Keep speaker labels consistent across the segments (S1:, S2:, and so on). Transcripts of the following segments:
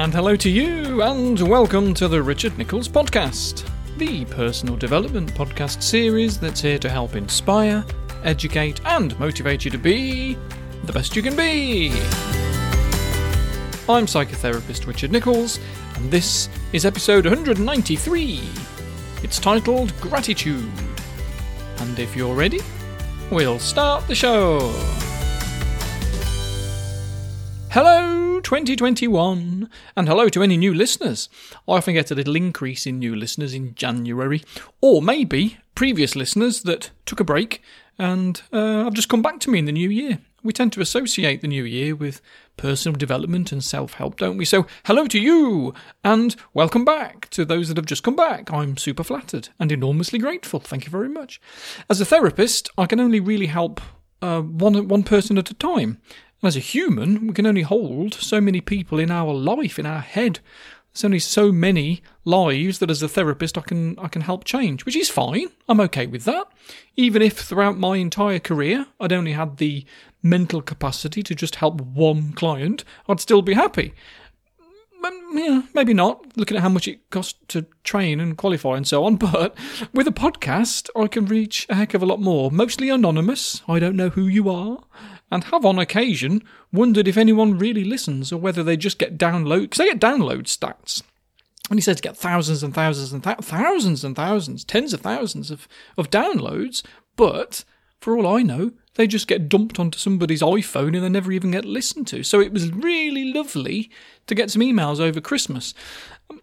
S1: And hello to you, and welcome to the Richard Nicholls Podcast, the personal development podcast series that's here to help inspire, educate, and motivate you to be the best you can be. I'm psychotherapist Richard Nicholls, and this is episode 193. It's titled Gratitude. And if you're ready, we'll start the show. Hello, 2021, and hello to any new listeners. I often get a little increase in new listeners in January, or maybe previous listeners that took a break and uh, have just come back to me in the new year. We tend to associate the new year with personal development and self help, don't we? So, hello to you, and welcome back to those that have just come back. I'm super flattered and enormously grateful. Thank you very much. As a therapist, I can only really help uh, one one person at a time. As a human, we can only hold so many people in our life, in our head. There's only so many lives that as a therapist I can I can help change, which is fine. I'm okay with that. Even if throughout my entire career I'd only had the mental capacity to just help one client, I'd still be happy. But, Yeah, maybe not, looking at how much it costs to train and qualify and so on, but with a podcast, I can reach a heck of a lot more. Mostly anonymous, I don't know who you are, and have on occasion wondered if anyone really listens or whether they just get download because they get download stats. And he said to get thousands and thousands and th- thousands and thousands, tens of thousands of, of downloads, but for all I know, they just get dumped onto somebody's iPhone and they never even get listened to. So it was really lovely to get some emails over Christmas.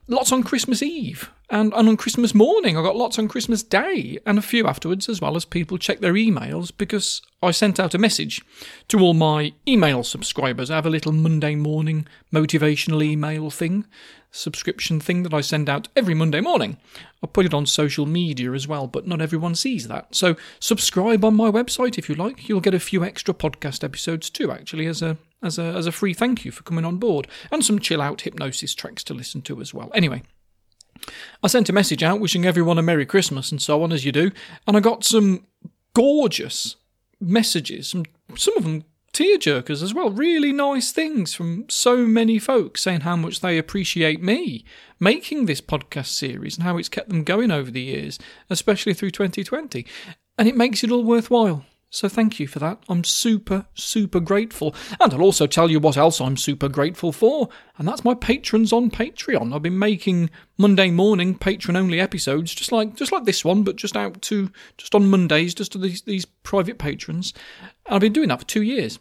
S1: Lots on Christmas Eve and, and on Christmas morning. I got lots on Christmas Day and a few afterwards, as well as people check their emails because I sent out a message to all my email subscribers. I have a little Monday morning motivational email thing, subscription thing that I send out every Monday morning. I put it on social media as well, but not everyone sees that. So subscribe on my website if you like. You'll get a few extra podcast episodes too, actually, as a as a as a free thank you for coming on board, and some chill out hypnosis tracks to listen to as well. Anyway. I sent a message out wishing everyone a Merry Christmas and so on, as you do, and I got some gorgeous messages, some, some of them tear jerkers as well. Really nice things from so many folks saying how much they appreciate me making this podcast series and how it's kept them going over the years, especially through 2020. And it makes it all worthwhile. So thank you for that. I'm super, super grateful. And I'll also tell you what else I'm super grateful for, and that's my patrons on Patreon. I've been making Monday morning patron only episodes, just like just like this one, but just out to just on Mondays, just to these these private patrons. And I've been doing that for two years.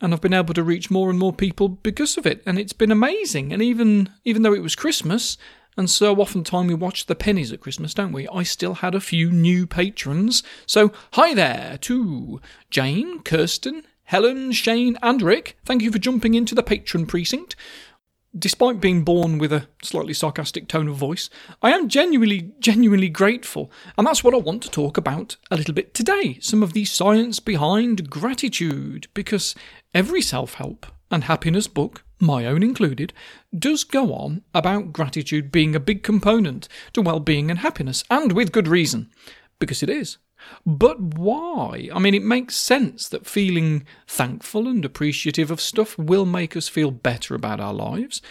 S1: And I've been able to reach more and more people because of it, and it's been amazing. And even even though it was Christmas, and so oftentimes we watch the pennies at Christmas, don't we? I still had a few new patrons. So hi there to Jane, Kirsten, Helen, Shane, and Rick. Thank you for jumping into the patron precinct. Despite being born with a slightly sarcastic tone of voice, I am genuinely, genuinely grateful, and that's what I want to talk about a little bit today. Some of the science behind gratitude, because every self help and happiness book my own included, does go on about gratitude being a big component to well being and happiness, and with good reason, because it is. But why? I mean, it makes sense that feeling thankful and appreciative of stuff will make us feel better about our lives.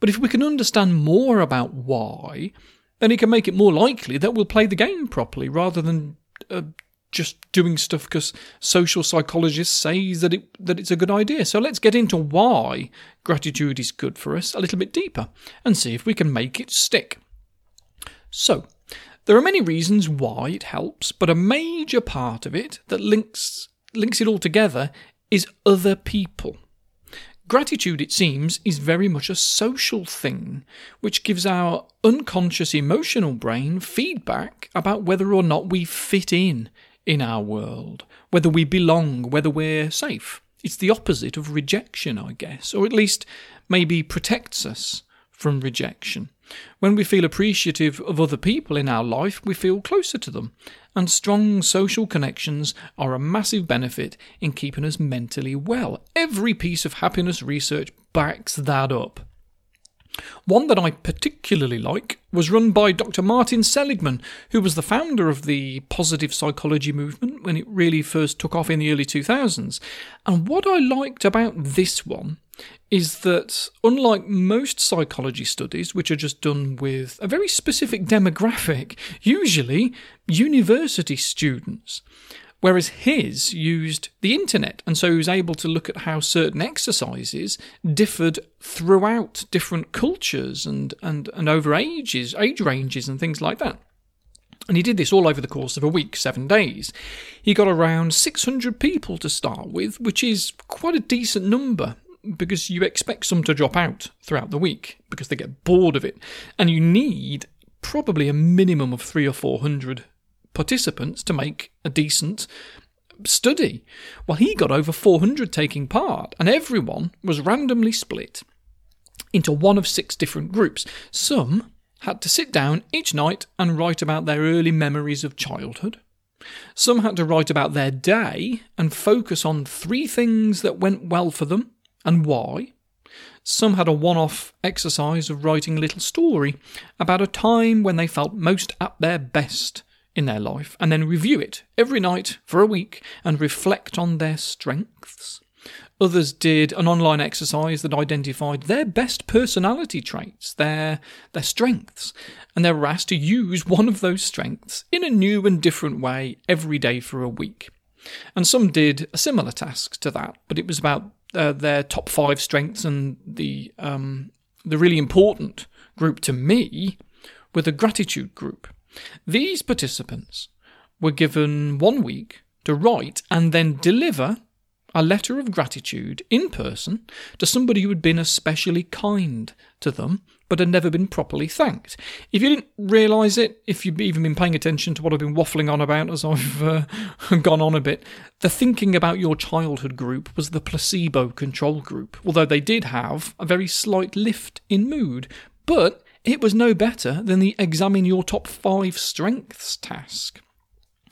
S1: But if we can understand more about why, then it can make it more likely that we'll play the game properly rather than uh, just doing stuff because social psychologists say that it that it's a good idea. So let's get into why gratitude is good for us a little bit deeper and see if we can make it stick. So, there are many reasons why it helps, but a major part of it that links links it all together is other people. Gratitude, it seems, is very much a social thing, which gives our unconscious emotional brain feedback about whether or not we fit in in our world, whether we belong, whether we're safe. It's the opposite of rejection, I guess, or at least maybe protects us from rejection. When we feel appreciative of other people in our life, we feel closer to them, and strong social connections are a massive benefit in keeping us mentally well. Every piece of happiness research backs that up. One that I particularly like was run by Dr. Martin Seligman, who was the founder of the positive psychology movement when it really first took off in the early 2000s. And what I liked about this one is that unlike most psychology studies, which are just done with a very specific demographic, usually university students, whereas his used the internet, and so he was able to look at how certain exercises differed throughout different cultures and, and, and over ages, age ranges, and things like that. And he did this all over the course of a week, seven days. He got around 600 people to start with, which is quite a decent number because you expect some to drop out throughout the week because they get bored of it. And you need probably a minimum of three or four hundred participants to make a decent study. Well, he got over 400 taking part, and everyone was randomly split into one of six different groups. Some had to sit down each night and write about their early memories of childhood. Some had to write about their day and focus on three things that went well for them and why. Some had a one off exercise of writing a little story about a time when they felt most at their best in their life and then review it every night for a week and reflect on their strengths. Others did an online exercise that identified their best personality traits, their, their strengths, and they were asked to use one of those strengths in a new and different way every day for a week. And some did a similar task to that, but it was about uh, their top five strengths, and the um, the really important group to me were the gratitude group. These participants were given one week to write and then deliver a letter of gratitude in person to somebody who had been especially kind to them but had never been properly thanked. If you didn't realise it, if you've even been paying attention to what I've been waffling on about as I've uh, gone on a bit, the thinking about your childhood group was the placebo control group, although they did have a very slight lift in mood. But it was no better than the examine your top five strengths task.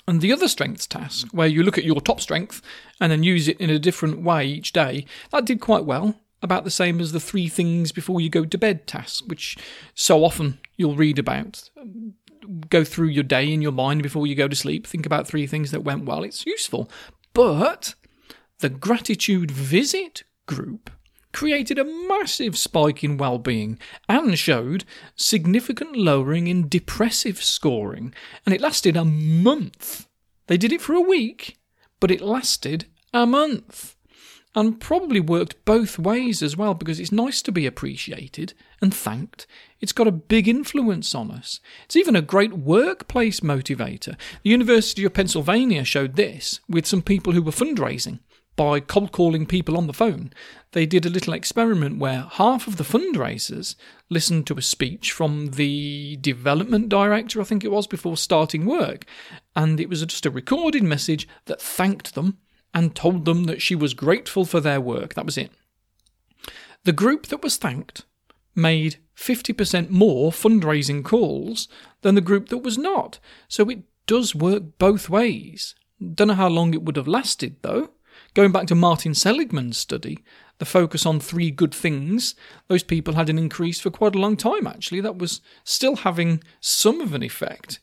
S1: And the other strengths task, where you look at your top strength and then use it in a different way each day, that did quite well. About the same as the three things before you go to bed task, which so often you'll read about. Go through your day in your mind before you go to sleep, think about three things that went well. It's useful. But the gratitude visit group created a massive spike in well-being and showed significant lowering in depressive scoring and it lasted a month they did it for a week but it lasted a month and probably worked both ways as well because it's nice to be appreciated and thanked. It's got a big influence on us. It's even a great workplace motivator. The University of Pennsylvania showed this with some people who were fundraising by cold calling people on the phone. They did a little experiment where half of the fundraisers listened to a speech from the development director, I think it was, before starting work. And it was just a recorded message that thanked them and told them that she was grateful for their work. That was it. The group that was thanked made 50% more fundraising calls than the group that was not. So it does work both ways. Don't know how long it would have lasted though. Going back to Martin Seligman's study, the focus on three good things, those people had an increase for quite a long time actually. That was still having some of an effect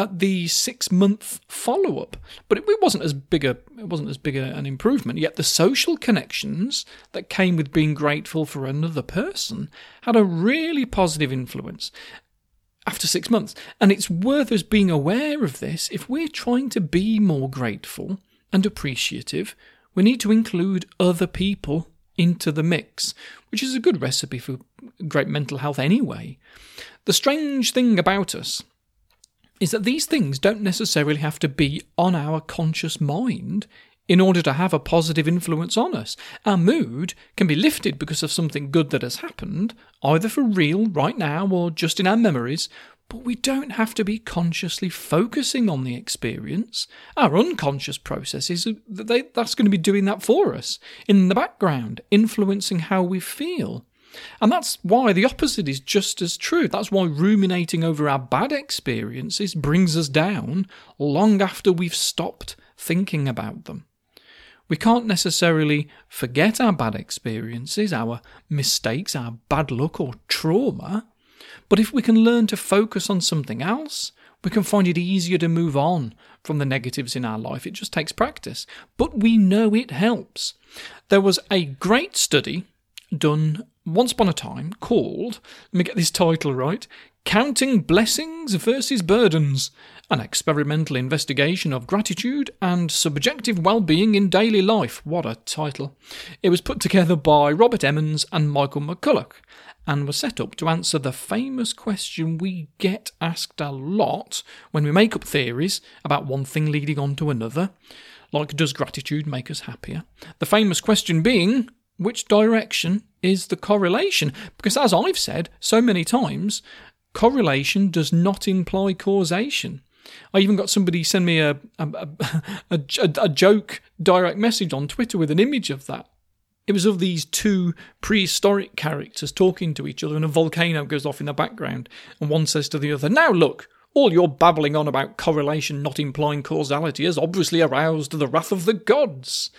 S1: at the six month follow up. But it, wasn't as big a it wasn't as big a, an improvement. Yet the social connections that came with being grateful for another person had a really positive influence after six months. And it's worth us being aware of this if we're trying to be more grateful and appreciative, we need to include other people into the mix, which is a good recipe for great mental health anyway. The strange thing about us is that these things don't necessarily have to be on our conscious mind in order to have a positive influence on us. Our mood can be lifted because of something good that has happened, either for real right now or just in our memories, but we don't have to be consciously focusing on the experience. Our unconscious processes, uh, they, that's going to be doing that for us in the background, influencing how we feel. And that's why the opposite is just as true. That's why ruminating over our bad experiences brings us down long after we've stopped thinking about them. We can't necessarily forget our bad experiences, our mistakes, our bad luck or trauma, but if we can learn to focus on something else, we can find it easier to move on from the negatives in our life. It just takes practice. But we know it helps. There was a great study done once upon a time called, let me get this title right Counting Blessings versus Burdens An Experimental Investigation of Gratitude and Subjective Well-Being in Daily Life. What a title. It was put together by Robert Emmons and Michael McCullough and was set up to answer the famous question we get asked a lot when we make up theories about one thing leading on to another, like does gratitude make us happier? The famous question being, which direction is the correlation? Because as I've said so many times, correlation does not imply causation. I even got somebody send me a a, a, a, a joke direct message on Twitter with an image of that. It was of these two prehistoric characters talking to each other, and a volcano goes off in the background, and one says to the other, Now look, all your babbling on about correlation not implying causality has obviously aroused the wrath of the gods.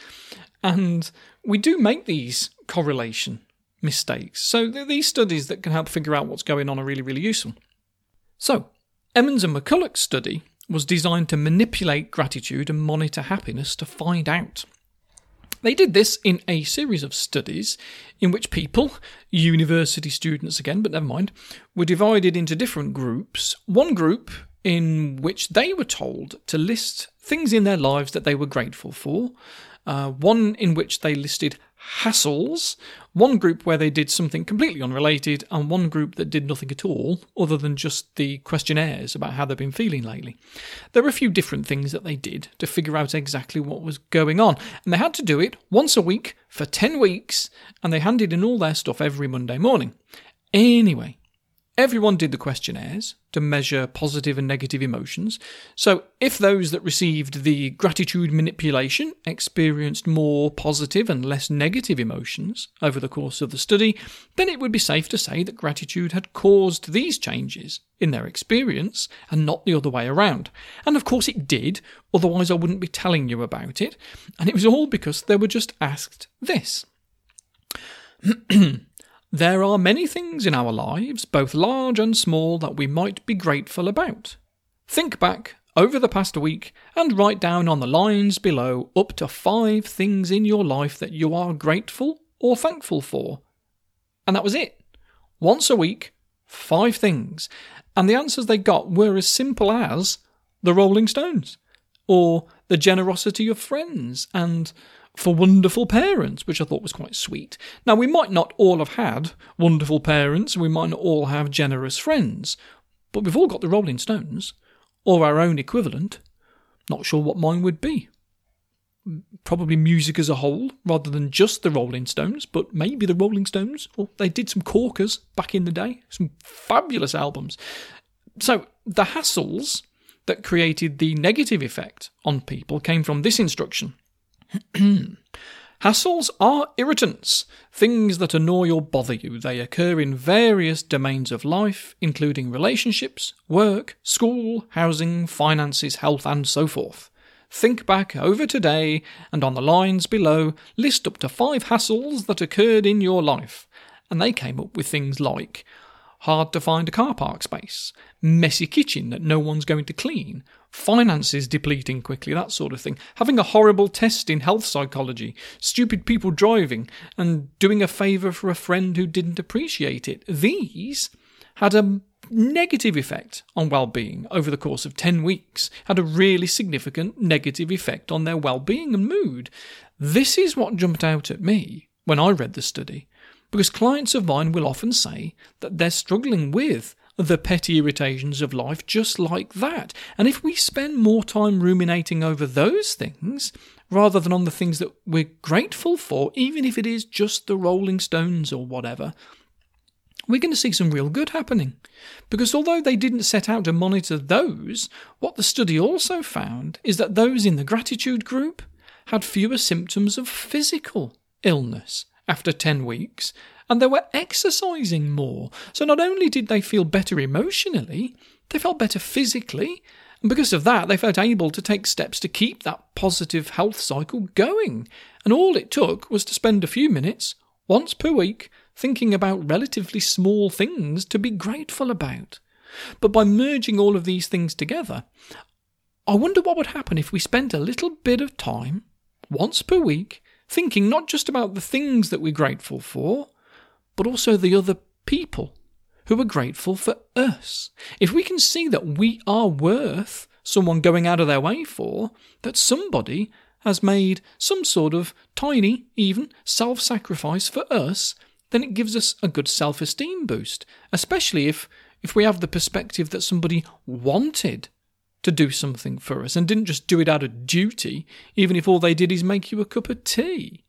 S1: And we do make these correlation mistakes. So these studies that can help figure out what's going on are really, really useful. So, Emmons and McCullough's study was designed to manipulate gratitude and monitor happiness to find out. They did this in a series of studies in which people, university students again, but never mind, were divided into different groups. One group in which they were told to list things in their lives that they were grateful for, uh, one in which they listed hassles, one group where they did something completely unrelated, and one group that did nothing at all, other than just the questionnaires about how they've been feeling lately. There were a few different things that they did to figure out exactly what was going on, and they had to do it once a week for 10 weeks, and they handed in all their stuff every Monday morning. Anyway, Everyone did the questionnaires to measure positive and negative emotions. So, if those that received the gratitude manipulation experienced more positive and less negative emotions over the course of the study, then it would be safe to say that gratitude had caused these changes in their experience and not the other way around. And of course, it did, otherwise, I wouldn't be telling you about it. And it was all because they were just asked this. There are many things in our lives, both large and small, that we might be grateful about. Think back over the past week and write down on the lines below up to five things in your life that you are grateful or thankful for. And that was it. Once a week, five things. And the answers they got were as simple as the Rolling Stones, or the generosity of friends, and for wonderful parents, which I thought was quite sweet. Now, we might not all have had wonderful parents, and we might not all have generous friends, but we've all got the Rolling Stones, or our own equivalent. Not sure what mine would be. Probably music as a whole, rather than just the Rolling Stones, but maybe the Rolling Stones. Or they did some corkers back in the day, some fabulous albums. So, the hassles that created the negative effect on people came from this instruction Hassles are irritants, things that annoy or bother you. They occur in various domains of life, including relationships, work, school, housing, finances, health, and so forth. Think back over today and on the lines below, list up to five hassles that occurred in your life. And they came up with things like hard to find a car park space, messy kitchen that no one's going to clean, finances depleting quickly, that sort of thing, having a horrible test in health psychology, stupid people driving, and doing a favour for a friend who didn't appreciate it. These had a negative effect on well-being over the course of 10 weeks had a really significant negative effect on their well-being and mood this is what jumped out at me when i read the study because clients of mine will often say that they're struggling with the petty irritations of life just like that. And if we spend more time ruminating over those things rather than on the things that we're grateful for, even if it is just the Rolling Stones or whatever, we're going to see some real good happening. Because although they didn't set out to monitor those, what the study also found is that those in the gratitude group had fewer symptoms of physical illness after 10 weeks, and they were exercising more. So not only did they feel better emotionally, they felt better physically, and because of that, they felt able to take steps to keep that positive health cycle going. And all it took was to spend a few minutes, once per week, thinking about relatively small things to be grateful about. But by merging all of these things together, I wonder what would happen if we spent a little bit of time, once per week, thinking not just about the things that we're grateful for, but also the other people who are grateful for us. If we can see that we are worth someone going out of their way for, that somebody has made some sort of tiny, even self sacrifice for us, then it gives us a good self esteem boost, especially if, if we have the perspective that somebody wanted to do something for us and didn't just do it out of duty, even if all they did is make you a cup of tea.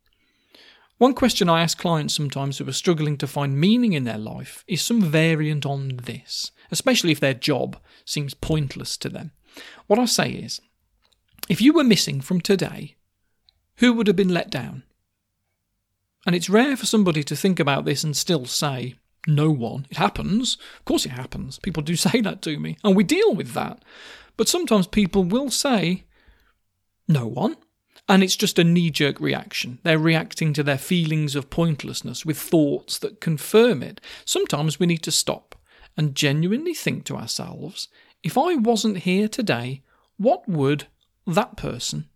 S1: One question I ask clients sometimes who are struggling to find meaning in their life is some variant on this, especially if their job seems pointless to them. What I say is, if you were missing from today, who would have been let down? And it's rare for somebody to think about this and still say, no one. It happens. Of course, it happens. People do say that to me, and we deal with that. But sometimes people will say, no one. And it's just a knee jerk reaction. They're reacting to their feelings of pointlessness with thoughts that confirm it. Sometimes we need to stop and genuinely think to ourselves if I wasn't here today, what would that person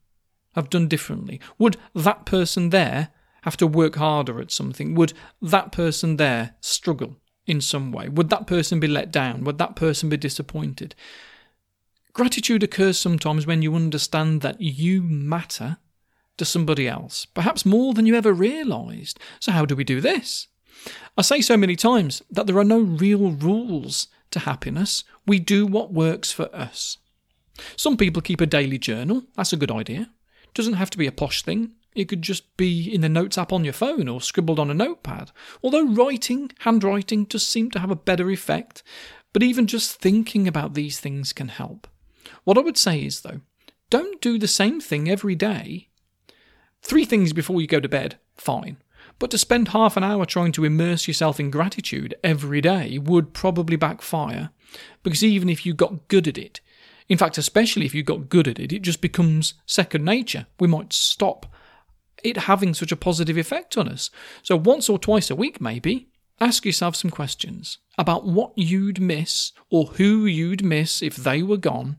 S1: have done differently? Would that person there have to work harder at something? Would that person there struggle in some way? Would that person be let down? Would that person be disappointed? Gratitude occurs sometimes when you understand that you matter to somebody else, perhaps more than you ever realised. So, how do we do this? I say so many times that there are no real rules to happiness. We do what works for us. Some people keep a daily journal. That's a good idea. It doesn't have to be a posh thing. It could just be in the notes app on your phone or scribbled on a notepad. Although writing, handwriting, does seem to have a better effect, but even just thinking about these things can help. What I would say is, though, don't do the same thing every day. Three things before you go to bed, fine. But to spend half an hour trying to immerse yourself in gratitude every day would probably backfire. Because even if you got good at it, in fact, especially if you got good at it, it just becomes second nature. We might stop it having such a positive effect on us. So, once or twice a week, maybe, ask yourself some questions about what you'd miss or who you'd miss if they were gone,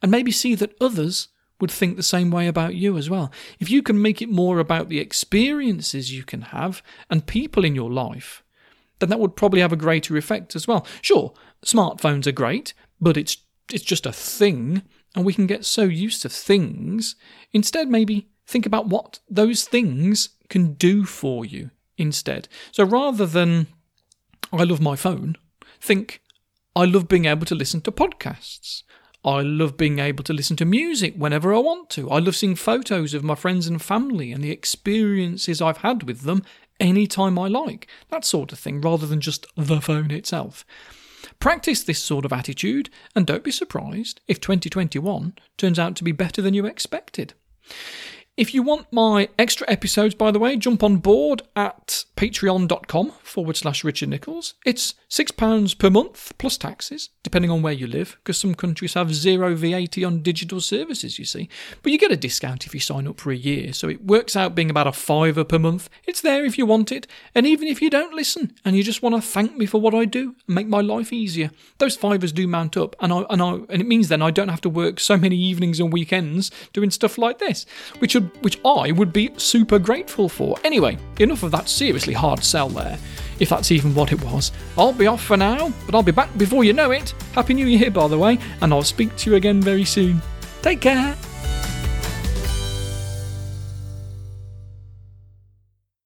S1: and maybe see that others would think the same way about you as well. If you can make it more about the experiences you can have and people in your life, then that would probably have a greater effect as well. Sure, smartphones are great, but it's it's just a thing and we can get so used to things. Instead, maybe think about what those things can do for you instead. So rather than I love my phone, think I love being able to listen to podcasts. I love being able to listen to music whenever I want to. I love seeing photos of my friends and family and the experiences I've had with them anytime I like. That sort of thing, rather than just the phone itself. Practice this sort of attitude, and don't be surprised if 2021 turns out to be better than you expected. If you want my extra episodes, by the way, jump on board at patreon.com forward slash Richard Nicholls. It's £6 per month plus taxes, depending on where you live, because some countries have zero VAT on digital services, you see. But you get a discount if you sign up for a year, so it works out being about a fiver per month. It's there if you want it, and even if you don't listen and you just want to thank me for what I do and make my life easier, those fivers do mount up, and I, and I and it means then I don't have to work so many evenings and weekends doing stuff like this, which which I would be super grateful for. Anyway, enough of that seriously hard sell there, if that's even what it was. I'll be off for now, but I'll be back before you know it. Happy New Year, by the way, and I'll speak to you again very soon. Take care.